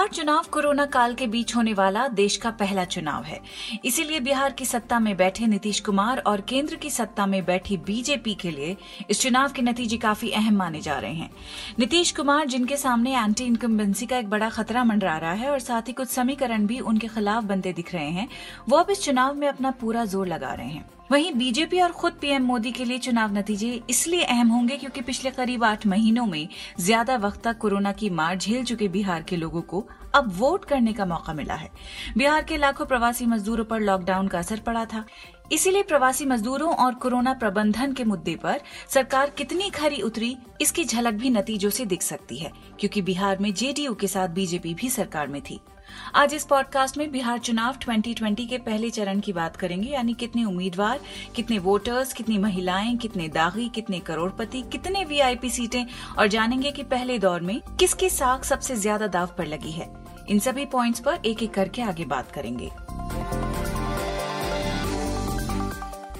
बिहार चुनाव कोरोना काल के बीच होने वाला देश का पहला चुनाव है। इसीलिए बिहार की सत्ता में बैठे नीतीश कुमार और केंद्र की सत्ता में बैठी बीजेपी के लिए इस चुनाव के नतीजे काफ़ी अहम माने जा रहे हैं। नीतीश कुमार, जिनके सामने एंटी इनकम्बेंसी का एक बड़ा खतरा मंडरा रहा है और साथ ही कुछ समीकरण भी उनके खिलाफ बनते दिख रहे हैं, वो अब इस चुनाव में अपना पूरा ज़ोर लगा रहे हैं। वहीं बीजेपी और खुद पीएम मोदी के लिए चुनाव नतीजे इसलिए अहम होंगे क्योंकि पिछले करीब आठ महीनों में ज़्यादा वक्त तक कोरोना की मार झेल चुके बिहार के लोगों को अब वोट करने का मौका मिला है। बिहार के लाखों प्रवासी मजदूरों पर लॉकडाउन का असर पड़ा था। इसीलिए प्रवासी मजदूरों और कोरोना प्रबंधन के मुद्दे पर सरकार कितनी खरी उतरी, इसकी झलक भी नतीजों से दिख सकती है, क्योंकि बिहार में जेडीयू के साथ बीजेपी भी सरकार में थी। आज इस पॉडकास्ट में बिहार चुनाव 2020 के पहले चरण की बात करेंगे, यानी कितने उम्मीदवार, कितने वोटर्स कितनी महिलाएँ, कितने दागी, कितने करोड़पति, कितने वीआईपी सीटें, और जानेंगे कि पहले दौर में किसकी साख सबसे ज़्यादा दाव पर लगी है। इन सभी पॉइंट्स पर एक एक करके आगे बात करेंगे।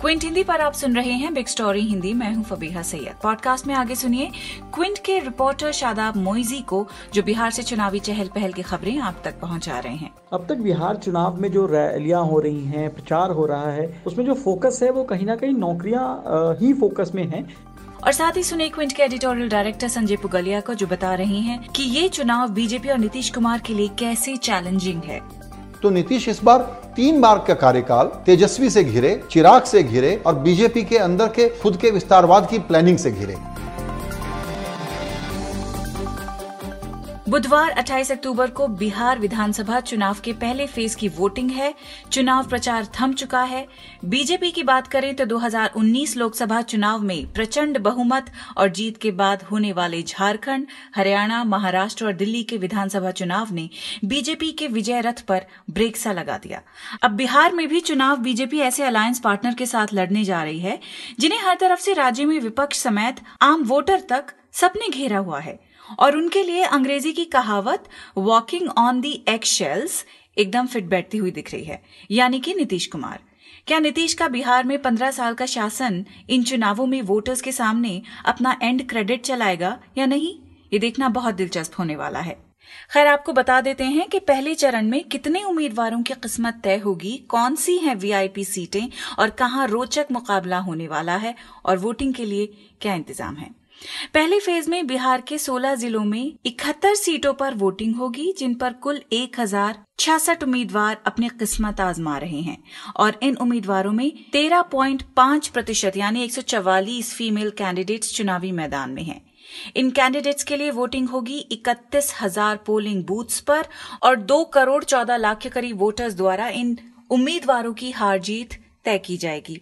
क्विंट हिंदी पर आप सुन रहे हैं बिग स्टोरी हिंदी। मैं हूँ फबीहा सैयद। पॉडकास्ट में आगे सुनिए क्विंट के रिपोर्टर शादाब मोइजी को जो बिहार से चुनावी चहल पहल की खबरें आप तक पहुँचा रहे हैं। अब तक बिहार चुनाव में जो रैलियाँ हो रही हैं प्रचार हो रहा है उसमें जो फोकस है वो कहीं ना कहीं नौकरियाँ ही फोकस में है। और साथ ही सुने क्विंट के एडिटोरियल डायरेक्टर संजय पुगलिया को जो बता रहे हैं कि ये चुनाव बीजेपी और नीतीश कुमार के लिए कैसे चैलेंजिंग है। तो नीतीश इस बार तीन बार का कार्यकाल तेजस्वी से घिरे, चिराग से घिरे और बीजेपी के अंदर के खुद के विस्तारवाद की प्लानिंग से घिरे। बुधवार 28 अक्टूबर को बिहार विधानसभा चुनाव के पहले फ़ेज़ की वोटिंग है। चुनाव प्रचार थम चुका है। बीजेपी की बात करें तो 2019 लोकसभा चुनाव में प्रचंड बहुमत और जीत के बाद होने वाले झारखंड, हरियाणा, महाराष्ट्र और दिल्ली के विधानसभा चुनाव ने बीजेपी के विजय रथ पर ब्रेक सा लगा दिया। अब बिहार में भी चुनाव बीजेपी ऐसे अलायंस पार्टनर के साथ लड़ने जा रही है, जिन्हें हर तरफ़ से राज्य में विपक्ष समेत आम वोटर तक सबने घेरा हुआ है। और उनके लिए अंग्रेज़ी की कहावत वॉकिंग ऑन दी एक् शेल्स एकदम फिट बैठती हुई दिख रही है। यानी कि नीतीश कुमार। क्या नीतीश का बिहार में पंद्रह साल का शासन इन चुनावों में वोटर्स के सामने अपना एंड क्रेडिट चलाएगा या नहीं? ये देखना बहुत दिलचस्प होने वाला है। खैर, आपको बता देते हैं कि पहले चरण में कितने उम्मीदवारों की किस्मत तय होगी, कौन सी हैं वीआईपी सीटें और कहाँ रोचक मुकाबला होने वाला है और वोटिंग के लिए क्या इंतज़ाम है? पहले फ़ेज़ में बिहार के 16 जिलों में इकहत्तर सीटों पर वोटिंग होगी, जिन पर कुल एक हज़ार छियासठ उम्मीदवार अपनी किस्मत आजमा रहे हैं और इन उम्मीदवारों में 13.5 प्रतिशत यानी एक सौ चौवालीस फीमेल कैंडिडेट्स चुनावी मैदान में हैं। इन कैंडिडेट्स के लिए वोटिंग होगी इकतीस हज़ार पोलिंग बूथ्स पर और दो करोड़ चौदह लाख के करीब वोटर्स द्वारा इन उम्मीदवारों की हार जीत तय की जाएगी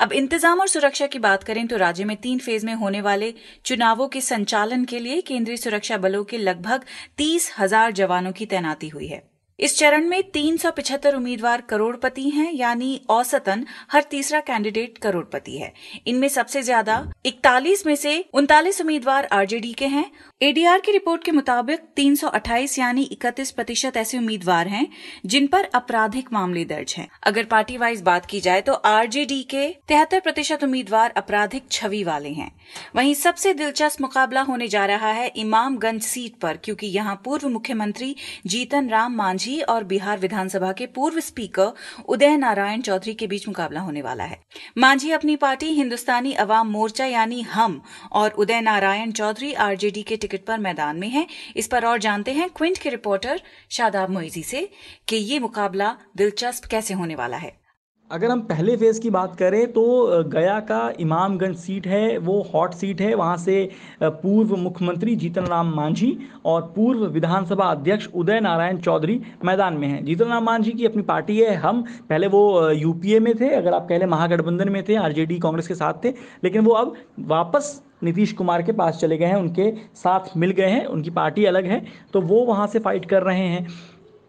अब इंतज़ाम और सुरक्षा की बात करें तो राज्य में तीन फ़ेज़ में होने वाले चुनावों के संचालन के लिए केंद्रीय सुरक्षा बलों के लगभग तीस हज़ार जवानों की तैनाती हुई है। इस चरण में तीन सौ पिछहत्तर उम्मीदवार करोड़पति हैं, यानी औसतन हर तीसरा कैंडिडेट करोड़पति है। इनमें सबसे ज़्यादा इकतालीस में से उनतालीस उम्मीदवार आरजेडी के हैं एडीआर की रिपोर्ट के मुताबिक 328 यानी 31 प्रतिशत ऐसे उम्मीदवार हैं, जिन पर आपराधिक मामले दर्ज हैं। अगर पार्टी वाइज बात की जाए तो आरजेडी के तिहत्तर प्रतिशत उम्मीदवार आपराधिक छवि वाले हैं वहीं सबसे दिलचस्प मुकाबला होने जा रहा है इमामगंज सीट पर, क्योंकि यहाँ पूर्व मुख्यमंत्री जीतन राम मांझी और बिहार विधानसभा के पूर्व स्पीकर उदय नारायण चौधरी के बीच मुकाबला होने वाला है मांझी अपनी पार्टी हिन्दुस्तानी अवाम मोर्चा यानी हम और उदय नारायण चौधरी आरजेडी के टिकट पर मैदान में हैं। इस पर और जानते हैं क्विंट के रिपोर्टर शादाब मोइजी से कि ये मुकाबला दिलचस्प कैसे होने वाला है। अगर हम पहले फ़ेज़ की बात करें तो गया का इमामगंज सीट है, वो हॉट सीट है, वहाँ से पूर्व मुख्यमंत्री जीतन राम मांझी और पूर्व विधानसभा अध्यक्ष उदय नारायण चौधरी मैदान में हैं। जीतन राम मांझी की अपनी पार्टी है, हम पहले वो यूपीए में थे, अगर आप कह लें महागठबंधन में थे आरजेडी कांग्रेस के साथ थे, लेकिन वो अब वापस नीतीश कुमार के पास चले गए हैं, उनके साथ मिल गए हैं, उनकी पार्टी अलग है तो वो वहाँ से फाइट कर रहे हैं।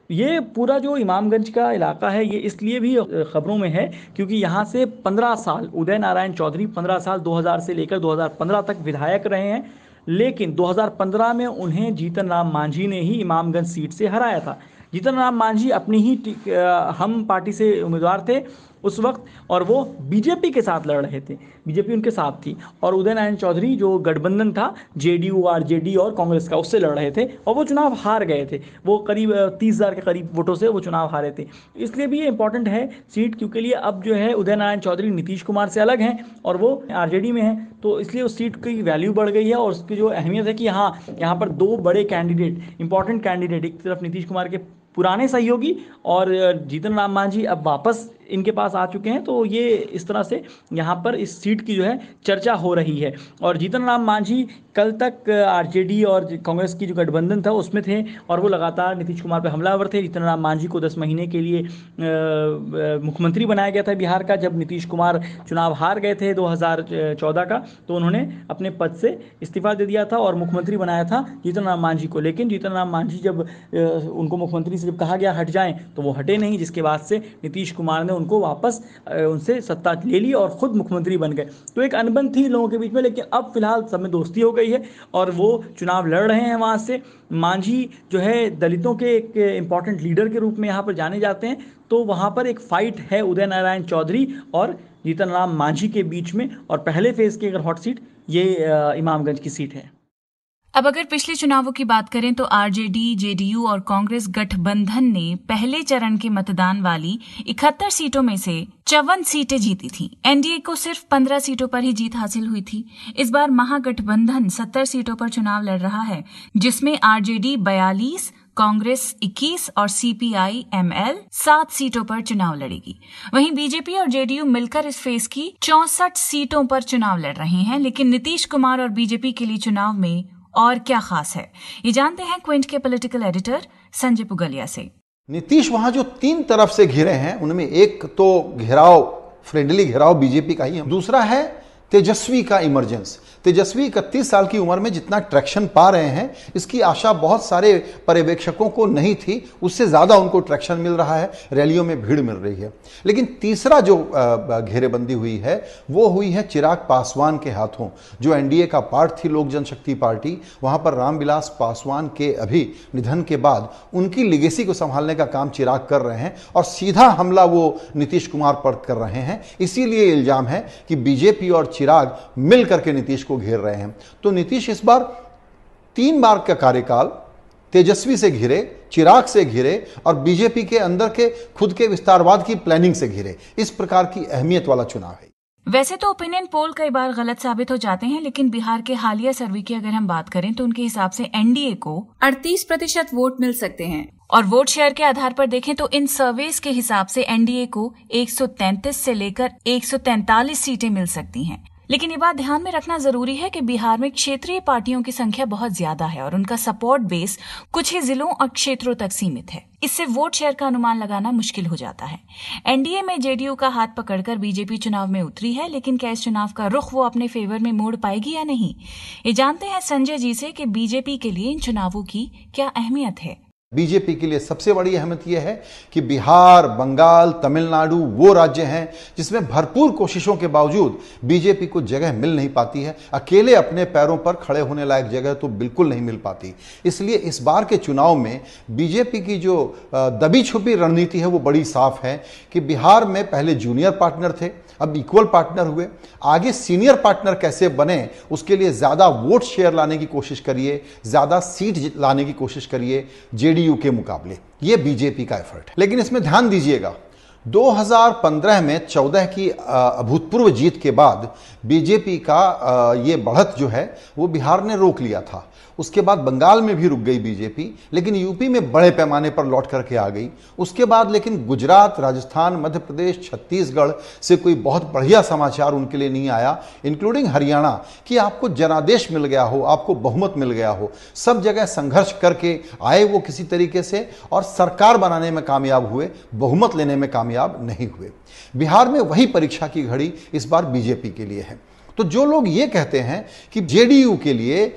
ये पूरा जो इमामगंज का इलाका है, ये इसलिए भी खबरों में है क्योंकि यहाँ से 15 साल, उदय नारायण चौधरी 15 साल 2000 से लेकर 2015 तक विधायक रहे हैं, लेकिन 2015 में उन्हें जीतन राम मांझी ने ही इमामगंज सीट से हराया था। जीतन राम मांझी अपनी ही हम पार्टी से उम्मीदवार थे उस वक्त और वो बीजेपी के साथ लड़ रहे थे। बीजेपी उनके साथ थी और उदय नारायण चौधरी, जो गठबंधन था जेडीयू आरजेडी और कांग्रेस का, उससे लड़ रहे थे और वो चुनाव हार गए थे। वो करीब तीस हज़ार के करीब वोटों से वो चुनाव हारे थे। इसलिए भी ये इंपॉर्टेंट है सीट, क्योंकि लिए अब जो है उदय नारायण चौधरी नीतीश कुमार से अलग हैं और वो आरजेडी में हैं। तो इसलिए उस सीट की वैल्यू बढ़ गई है और उसकी जो अहमियत है कि हाँ यहाँ पर दो बड़े कैंडिडेट इंपॉर्टेंट कैंडिडेट एक तरफ़ नीतीश कुमार के पुराने सहयोगी और जीतन राम मांझी अब वापस इनके पास आ चुके हैं तो ये इस तरह से यहाँ पर इस सीट की जो है चर्चा हो रही है। और जीतन राम मांझी कल तक आरजेडी और कांग्रेस की जो गठबंधन था उसमें थे और वो लगातार नीतीश कुमार पर हमलावर थे। जीतन राम मांझी को दस महीने के लिए मुख्यमंत्री बनाया गया था बिहार का। जब नीतीश कुमार चुनाव हार गए थे 2014 का तो उन्होंने अपने पद से इस्तीफा दे दिया था और मुख्यमंत्री बनाया था जीतन राम मांझी को। लेकिन जीतन राम मांझी जब उनको मुख्यमंत्री से जब कहा गया हट जाएँ तो वो हटे नहीं, जिसके बाद से नीतीश कुमार ने उनको वापस उनसे सत्ता ले ली और ख़ुद मुख्यमंत्री बन गए। तो एक अनबन थी लोगों के बीच में, लेकिन अब फ़िलहाल सब में दोस्ती हो गई है और वो चुनाव लड़ रहे हैं वहाँ से। मांझी जो है दलितों के एक इंपॉर्टेंट लीडर के रूप में यहाँ पर जाने जाते हैं। तो वहाँ पर एक फाइट है उदय नारायण चौधरी और जीतन राम मांझी के बीच में और पहले फ़ेज़ की अगर हॉट सीट ये इमामगंज की सीट है। अब अगर पिछले चुनावों की बात करें तो आरजेडी, जेडीयू और कांग्रेस गठबंधन ने पहले चरण के मतदान वाली इकहत्तर सीटों में से चौवन सीटें जीती थी। एनडीए को सिर्फ़ पंद्रह सीटों पर ही जीत हासिल हुई थी। इस बार महागठबंधन सत्तर सीटों पर चुनाव लड़ रहा है, जिसमें आरजेडी बयालीस, कांग्रेस 21 और सीपीआई, एमएल सात सीटों पर चुनाव लड़ेगी। वहीं बीजेपी और जेडीयू मिलकर इस फ़ेज़ की चौसठ सीटों पर चुनाव लड़ रहे हैं, लेकिन नीतीश कुमार और बीजेपी के लिए चुनाव में और क्या खास है? ये जानते हैं क्विंट के पॉलिटिकल एडिटर संजय पुगलिया से। नीतीश, वहाँ जो तीन तरफ़ से घिरे हैं, उनमें एक तो घेराव फ्रेंडली घेराव बीजेपी का ही है। दूसरा है तेजस्वी का इमरजेंस तेजस्वी इकतीस साल की उम्र में जितना ट्रैक्शन पा रहे हैं, इसकी आशा बहुत सारे पर्यवेक्षकों को नहीं थी, उससे ज़्यादा उनको ट्रैक्शन मिल रहा है, रैलियों में भीड़ मिल रही है। लेकिन तीसरा जो घेरेबंदी हुई है, वो हुई है चिराग पासवान के हाथों, जो एनडीए का पार्ट थी लोक जनशक्ति पार्टी। वहाँ पर रामविलास पासवान के अभी निधन के बाद उनकी लिगेसी को संभालने का काम चिराग कर रहे हैं और सीधा हमला वो नीतीश कुमार पर कर रहे हैं। इसीलिए इल्ज़ाम है कि बीजेपी और चिराग मिल करके नीतीश घेर रहे हैं। तो नीतीश इस बार तीन बार का कार्यकाल तेजस्वी से घिरे, चिराग से घिरे और बीजेपी के अंदर के खुद के विस्तारवाद की प्लानिंग से घिरे। इस प्रकार की अहमियत वाला चुनाव है। वैसे तो ओपिनियन पोल कई बार गलत साबित हो जाते हैं, लेकिन बिहार के हालिया सर्वे की अगर हम बात करें तो उनके हिसाब से एनडीए को 38 प्रतिशत वोट मिल सकते हैं। और वोट शेयर के आधार पर देखें तो इन सर्वेस के हिसाब से एनडीए को 133 से लेकर 143 सीटें मिल सकती हैं। लेकिन ये बात ध्यान में रखना ज़रूरी है कि बिहार में क्षेत्रीय पार्टियों की संख्या बहुत ज़्यादा है और उनका सपोर्ट बेस कुछ ही जिलों और क्षेत्रों तक सीमित है। इससे वोट शेयर का अनुमान लगाना मुश्किल हो जाता है। एनडीए में जेडीयू का हाथ पकड़कर बीजेपी चुनाव में उतरी है, लेकिन क्या इस चुनाव का रुख वो अपने फेवर में मोड़ पाएगी या नहीं? ये जानते हैं संजय जी से कि बीजेपी के लिए इन चुनावों की क्या अहमियत है। बीजेपी के लिए सबसे बड़ी अहमियत यह है कि बिहार, बंगाल, तमिलनाडु वो राज्य हैं जिसमें भरपूर कोशिशों के बावजूद बीजेपी को जगह मिल नहीं पाती है। अकेले अपने पैरों पर खड़े होने लायक जगह तो बिल्कुल नहीं मिल पाती। इसलिए इस बार के चुनाव में बीजेपी की जो दबी छुपी रणनीति है वो बड़ी साफ़ है कि बिहार में पहले जूनियर पार्टनर थे अब इक्वल पार्टनर हुए। आगे सीनियर पार्टनर कैसे बने, उसके लिए ज़्यादा वोट शेयर लाने की कोशिश करिए, ज़्यादा सीट लाने की कोशिश करिए, जेडीयू के मुकाबले। ये बीजेपी का एफर्ट है। लेकिन इसमें ध्यान दीजिएगा 2015 में 14 की अभूतपूर्व जीत के बाद बीजेपी का ये बढ़त जो है, वो बिहार ने रोक लिया था। उसके बाद बंगाल में भी रुक गई बीजेपी, लेकिन यूपी में बड़े पैमाने पर लौट करके आ गई। उसके बाद लेकिन गुजरात, राजस्थान, मध्य प्रदेश, छत्तीसगढ़ से कोई बहुत बढ़िया समाचार उनके लिए नहीं आया इंक्लूडिंग हरियाणा, कि आपको जनादेश मिल गया हो, आपको बहुमत मिल गया हो। सब जगह संघर्ष करके आए वो किसी तरीके से, और सरकार बनाने में कामयाब हुए, बहुमत लेने में कामयाब नहीं हुए। बिहार में वही परीक्षा की घड़ी इस बार बीजेपी के लिए है। तो जो लोग ये कहते हैं कि जेडीयू के लिए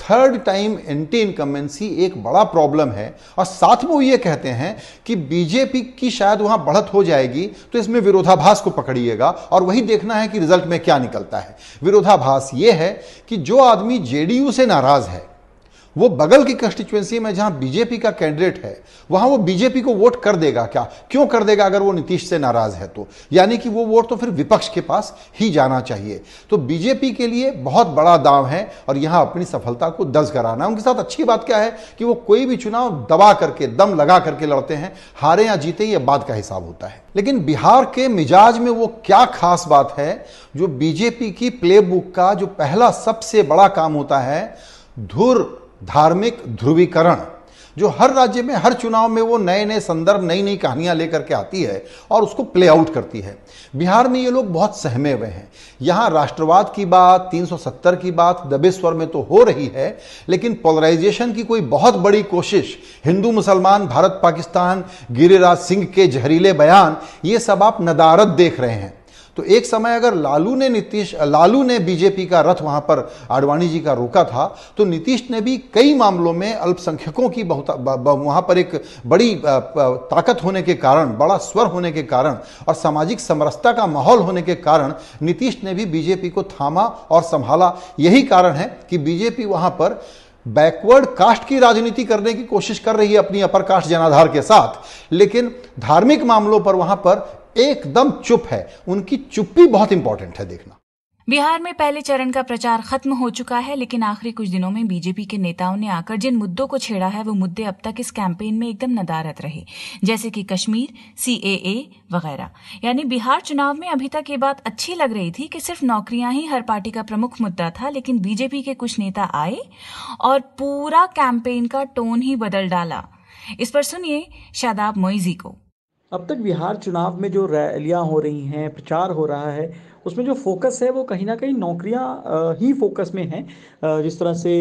थर्ड टाइम एंटी इनकमेंसी एक बड़ा प्रॉब्लम है, और साथ में वो ये कहते हैं कि बीजेपी की शायद वहाँ बढ़त हो जाएगी तो इसमें विरोधाभास को पकड़िएगा, और वही देखना है कि रिज़ल्ट में क्या निकलता है। विरोधाभास ये है कि जो आदमी जेडीयू से नाराज़ है वो बगल की कंस्टिट्यूएंसी में जहाँ बीजेपी का कैंडिडेट है, वहाँ वो बीजेपी को वोट कर देगा क्या? क्यों कर देगा अगर वो नीतीश से नाराज़ है तो? यानी कि वो वोट तो फिर विपक्ष के पास ही जाना चाहिए। तो बीजेपी के लिए बहुत बड़ा दाव है और यहाँ अपनी सफलता को दर्ज कराना। उनके साथ अच्छी बात क्या है कि वो कोई भी चुनाव दबा करके, दम लगा करके लड़ते हैं, हारे या जीते, ये बात का हिसाब होता है। लेकिन बिहार के मिजाज में वो क्या खास बात है, जो बीजेपी की प्लेबुक का जो पहला सबसे बड़ा काम होता है, धुर धार्मिक ध्रुवीकरण, जो हर राज्य में, हर चुनाव में वो नए नए संदर्भ नई नई कहानियाँ लेकर के आती है और उसको प्ले आउट करती है। बिहार में ये लोग बहुत सहमे हुए हैं। यहाँ राष्ट्रवाद की बात 370 की बात दबे स्वर में तो हो रही है, लेकिन पोलराइजेशन की कोई बहुत बड़ी कोशिश, हिंदू, मुसलमान, भारत, पाकिस्तान, गिरिराज सिंह के जहरीले बयान, ये सब आप नदारत देख रहे हैं। तो एक समय अगर लालू ने नीतीश, लालू ने बीजेपी का रथ वहाँ पर आडवाणी जी का रोका था तो नीतीश ने भी कई मामलों में अल्पसंख्यकों की बहुत वहाँ पर एक बड़ी ताकत होने के कारण, बड़ा स्वर होने के कारण और सामाजिक समरसता का माहौल होने के कारण नीतीश ने भी बीजेपी को थामा और संभाला। यही कारण है कि बीजेपी वहाँ पर बैकवर्ड कास्ट की राजनीति करने की कोशिश कर रही है अपनी अपर कास्ट जनाधार के साथ, लेकिन धार्मिक मामलों पर वहाँ पर एकदम चुप है। उनकी चुप्पी बहुत इंपॉर्टेंट है देखना। बिहार में पहले चरण का प्रचार खत्म हो चुका है, लेकिन आखिरी कुछ दिनों में बीजेपी के नेताओं ने आकर जिन मुद्दों को छेड़ा है, वो मुद्दे अब तक इस कैंपेन में एकदम नदारत रहे। जैसे कि कश्मीर सीएए वगैरह। यानी बिहार चुनाव में अभी तक ये बात अच्छी लग रही थी कि सिर्फ़ नौकरियाँ ही हर पार्टी का प्रमुख मुद्दा था, लेकिन बीजेपी के कुछ नेता आए और पूरा कैंपेन का टोन ही बदल डाला। इस पर सुनिए शादाब मोइजी को। अब तक बिहार चुनाव में जो रैलियाँ हो रही हैं, प्रचार हो रहा है, उसमें जो फोकस है वो कहीं ना कहीं नौकरियाँ ही फोकस में हैं। जिस तरह से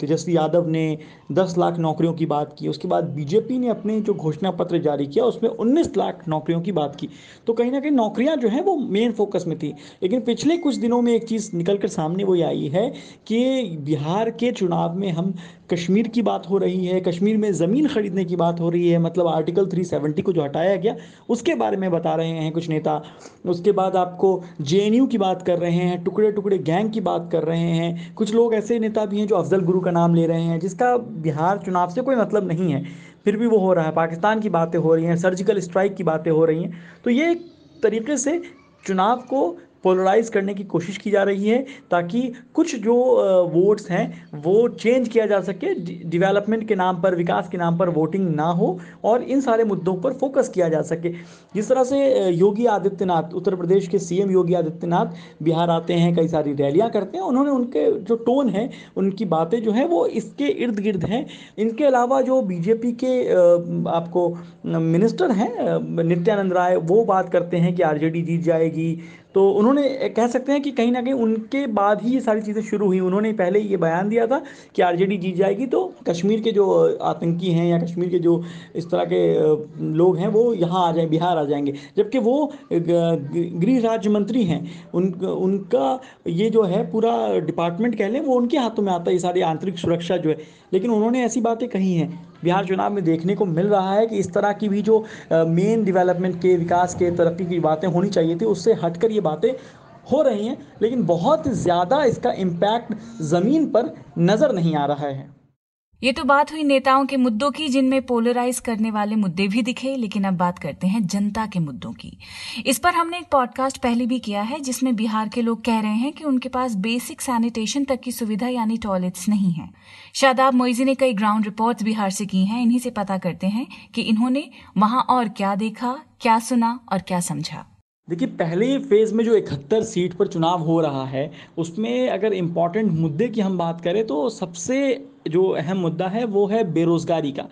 तेजस्वी यादव ने 10 लाख नौकरियों की बात की, उसके बाद बीजेपी ने अपने जो घोषणा पत्र जारी किया, उसमें 19 लाख नौकरियों की बात की। तो कहीं ना कहीं नौकरियाँ जो हैं वो मेन फोकस में थी। लेकिन पिछले कुछ दिनों में एक चीज़ निकल कर सामने वो आई है कि बिहार के चुनाव में हम कश्मीर की बात हो रही है, कश्मीर में ज़मीन खरीदने की बात हो रही है मतलब आर्टिकल 370 को जो हटाया गया, उसके बारे में बता रहे हैं कुछ नेता। उसके बाद आपको जेएनयू की बात कर रहे हैं टुकड़े टुकड़े गैंग की बात कर रहे हैं। कुछ लोग ऐसे नेता भी हैं जो अफजल गुरु का नाम ले रहे हैं, जिसका बिहार चुनाव से कोई मतलब नहीं है। फिर भी वो हो रहा है, पाकिस्तान की बातें हो रही हैं सर्जिकल स्ट्राइक की बातें हो रही हैं। तो ये एक तरीके से चुनाव को पोलराइज करने की कोशिश की जा रही है ताकि कुछ जो वोट्स हैं, वो चेंज किया जा सके डेवलपमेंट के नाम पर, विकास के नाम पर वोटिंग ना हो और इन सारे मुद्दों पर फोकस किया जा सके। जिस तरह से योगी आदित्यनाथ, उत्तर प्रदेश के सीएम योगी आदित्यनाथ बिहार आते हैं, कई सारी रैलियाँ करते हैं, उन्होंने उनके जो टोन है, उनकी बातें जो है, वो इसके इर्द गिर्द हैं। इनके अलावा जो बीजेपी के आपको मिनिस्टर हैं नित्यानंद राय, वो बात करते हैं कि आरजेडी जीत जाएगी तो उन्होंने कह सकते हैं कि कहीं ना कहीं उनके बाद ही ये सारी चीज़ें शुरू हुई। उन्होंने पहले ये बयान दिया था कि आरजेडी जीत जाएगी तो कश्मीर के जो आतंकी हैं या कश्मीर के जो इस तरह के लोग हैं, वो यहाँ आ जाए, बिहार आ जाएँगे। जबकि वो गृह राज्य मंत्री हैं। उन, उनका ये जो है पूरा डिपार्टमेंट कह लें, वो उनके हाथों में आता है, ये सारी आंतरिक सुरक्षा जो है। लेकिन उन्होंने ऐसी बातें कही हैं बिहार चुनाव में देखने को मिल रहा है कि इस तरह की भी जो मेन डेवलपमेंट के विकास के तरक्की की बातें होनी चाहिए थी, उससे हटकर ये बातें हो रही हैं, लेकिन बहुत ज़्यादा इसका इम्पैक्ट ज़मीन पर नज़र नहीं आ रहा है। ये तो बात हुई नेताओं के मुद्दों की, जिनमें पोलराइज करने वाले मुद्दे भी दिखे, लेकिन अब बात करते हैं जनता के मुद्दों की। इस पर हमने एक पॉडकास्ट पहले भी किया है, जिसमें बिहार के लोग कह रहे हैं कि उनके पास बेसिक सैनिटेशन तक की सुविधा यानी टॉयलेट्स नहीं है। शादाब मोइजी ने कई ग्राउंड रिपोर्ट्स बिहार से की हैं, इन्हीं से पता करते हैं कि इन्होंने वहाँ और क्या देखा, क्या सुना और क्या समझा। देखिए, पहले फ़ेज़ में जो इकहत्तर सीट पर चुनाव हो रहा है, उसमें अगर इंपॉर्टेंट मुद्दे की हम बात करें तो सबसे जो अहम मुद्दा है, वो है बेरोज़गारी का।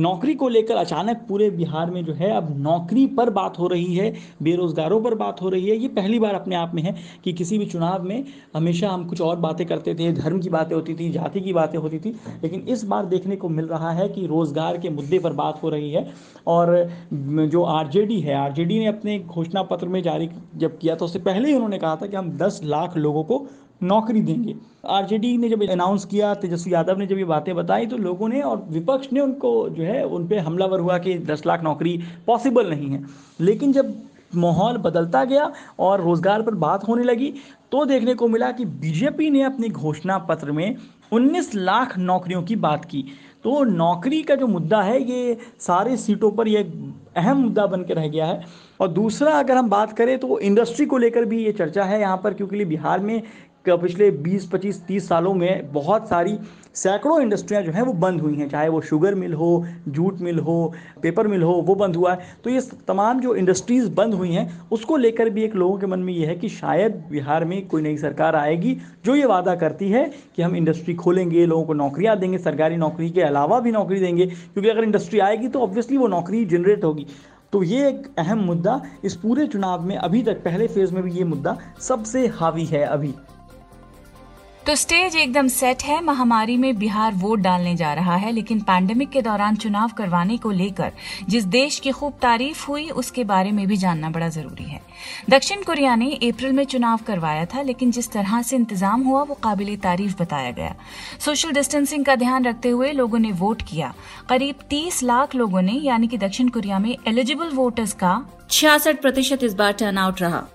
नौकरी को लेकर अचानक पूरे बिहार में जो है अब नौकरी पर बात हो रही है, बेरोजगारों पर बात हो रही है। ये पहली बार अपने आप में है कि किसी भी चुनाव में हमेशा हम कुछ और बातें करते थे, धर्म की बातें होती थी, जाति की बातें होती थी, लेकिन इस बार देखने को मिल रहा है कि रोज़गार के मुद्दे पर बात हो रही है और जो आरजेडी है, आरजेडी ने अपने घोषणा पत्र में जारी जब किया तो उससे पहले ही उन्होंने कहा था कि हम दस लाख लोगों को नौकरी देंगे। आरजेडी ने जब अनाउंस किया, तेजस्वी यादव ने जब ये बातें बताई तो लोगों ने और विपक्ष ने उनको जो है, उन पर हमलावर हुआ कि दस लाख नौकरी पॉसिबल नहीं है। लेकिन जब माहौल बदलता गया और रोज़गार पर बात होने लगी तो देखने को मिला कि बीजेपी ने अपने घोषणा पत्र में 19 लाख नौकरियों की बात की। तो नौकरी का जो मुद्दा है, ये सारे सीटों पर ये अहम मुद्दा बन के रह गया है। और दूसरा, अगर हम बात करें तो इंडस्ट्री को लेकर भी ये चर्चा है यहाँ पर, क्योंकि बिहार में पिछले 20, 25, 30 सालों में बहुत सारी सैकड़ों इंडस्ट्रियाँ जो हैं वो बंद हुई हैं चाहे वो शुगर मिल हो जूट मिल हो पेपर मिल हो वो बंद हुआ है। तो ये तमाम जो इंडस्ट्रीज़ बंद हुई हैं उसको लेकर भी एक लोगों के मन में ये है कि शायद बिहार में कोई नई सरकार आएगी जो ये वादा करती है कि हम इंडस्ट्री खोलेंगे लोगों को नौकरियाँ देंगे सरकारी नौकरी के अलावा भी नौकरी देंगे क्योंकि अगर इंडस्ट्री आएगी तो ऑब्वियसली वो नौकरी जनरेट होगी। तो ये एक अहम मुद्दा इस पूरे चुनाव में अभी तक पहले फ़ेज़ में भी ये मुद्दा सबसे हावी है अभी। तो स्टेज एकदम सेट है, महामारी में बिहार वोट डालने जा रहा है, लेकिन पैंडेमिक के दौरान चुनाव करवाने को लेकर जिस देश की खूब तारीफ़ हुई, उसके बारे में भी जानना बड़ा ज़रूरी है। दक्षिण कोरिया ने अप्रैल में चुनाव करवाया था, लेकिन जिस तरह से इंतज़ाम हुआ, वो काबिल तारीफ़ बताया गया। सोशल डिस्टेंसिंग का ध्यान रखते हुए लोगों ने वोट किया। करीब तीस लाख लोगों ने, यानी कि दक्षिण कोरिया में एलिजिबल वोटर्स का छियासठ प्रतिशत इस बार टर्नआउट रहा।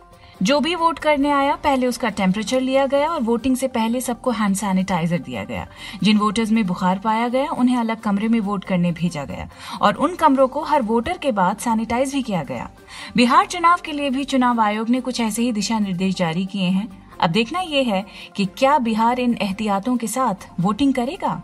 जो भी वोट करने आया, पहले उसका टेम्परेचर लिया गया और वोटिंग से पहले सबको हैंड सैनिटाइजर दिया गया। जिन वोटर्स में बुखार पाया गया, उन्हें अलग कमरे में वोट करने भेजा गया और उन कमरों को हर वोटर के बाद सैनिटाइज भी किया गया। बिहार चुनाव के लिए भी चुनाव आयोग ने कुछ ऐसे ही दिशा निर्देश जारी किए हैं। अब देखना यह है कि क्या बिहार इन एहतियातों के साथ वोटिंग करेगा?